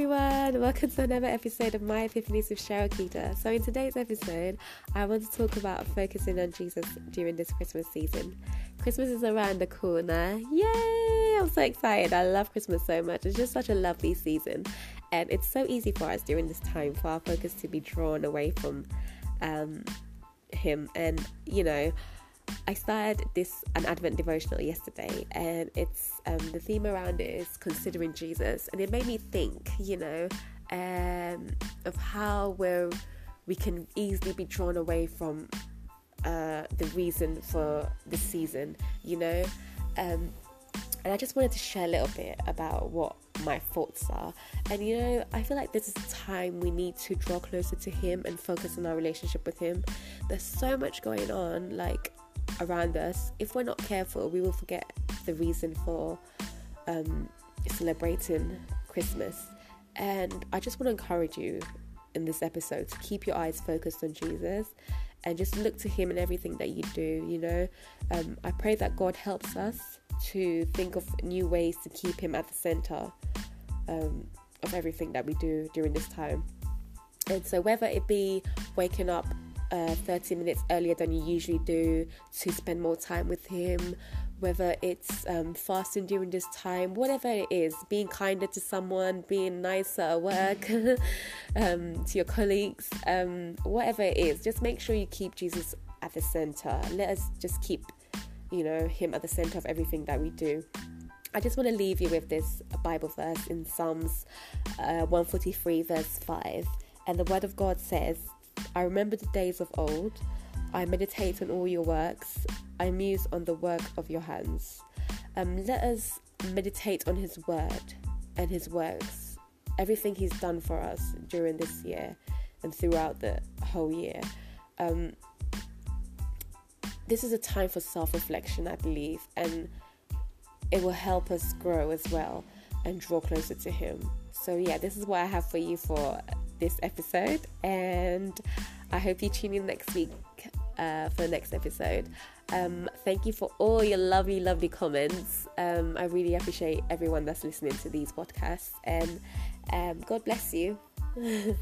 everyone, welcome to another episode of My Epiphanies with Cheryl Keita. So, in today's episode, I want to talk about focusing on Jesus during this Christmas season. Christmas is around the corner. Yay! I'm so excited. I love Christmas so much. It's just such a lovely season, and it's so easy for us during this time for our focus to be drawn away from um, Him. And you know, I started this an Advent devotional yesterday, and it's um, the theme around it is considering Jesus, and it made me think, you know, um, of how we're we can easily be drawn away from uh, the reason for the season, you know. Um, and I just wanted to share a little bit about what my thoughts are. And you know, I feel like this is a time we need to draw closer to Him and focus on our relationship with Him. There's so much going on, like around us, if we're not careful, we will forget the reason for um, celebrating Christmas. And I just want to encourage you in this episode to keep your eyes focused on Jesus and just look to Him in everything that you do. You know, um, I pray that God helps us to think of new ways to keep Him at the center um, of everything that we do during this time. And so, whether it be waking up uh, 30 minutes earlier than you usually do to spend more time with Him, whether it's um, fasting during this time, whatever it is, being kinder to someone, being nicer at work, um, to your colleagues, um, whatever it is, just make sure you keep Jesus at the center. Let us just keep, you know, Him at the center of everything that we do. I just want to leave you with this Bible verse in Psalms uh, 143, verse 5. And the Word of God says, I remember the days of old. I meditate on all your works. I muse on the work of your hands. Um, let us meditate on His word and His works, everything He's done for us during this year and throughout the whole year. Um, this is a time for self reflection, I believe, and it will help us grow as well and draw closer to Him. So, yeah, this is what I have for you for this episode, and I hope you tune in next week uh, for the next episode. Um, thank you for all your lovely, lovely comments. Um, I really appreciate everyone that's listening to these podcasts, and um, God bless you.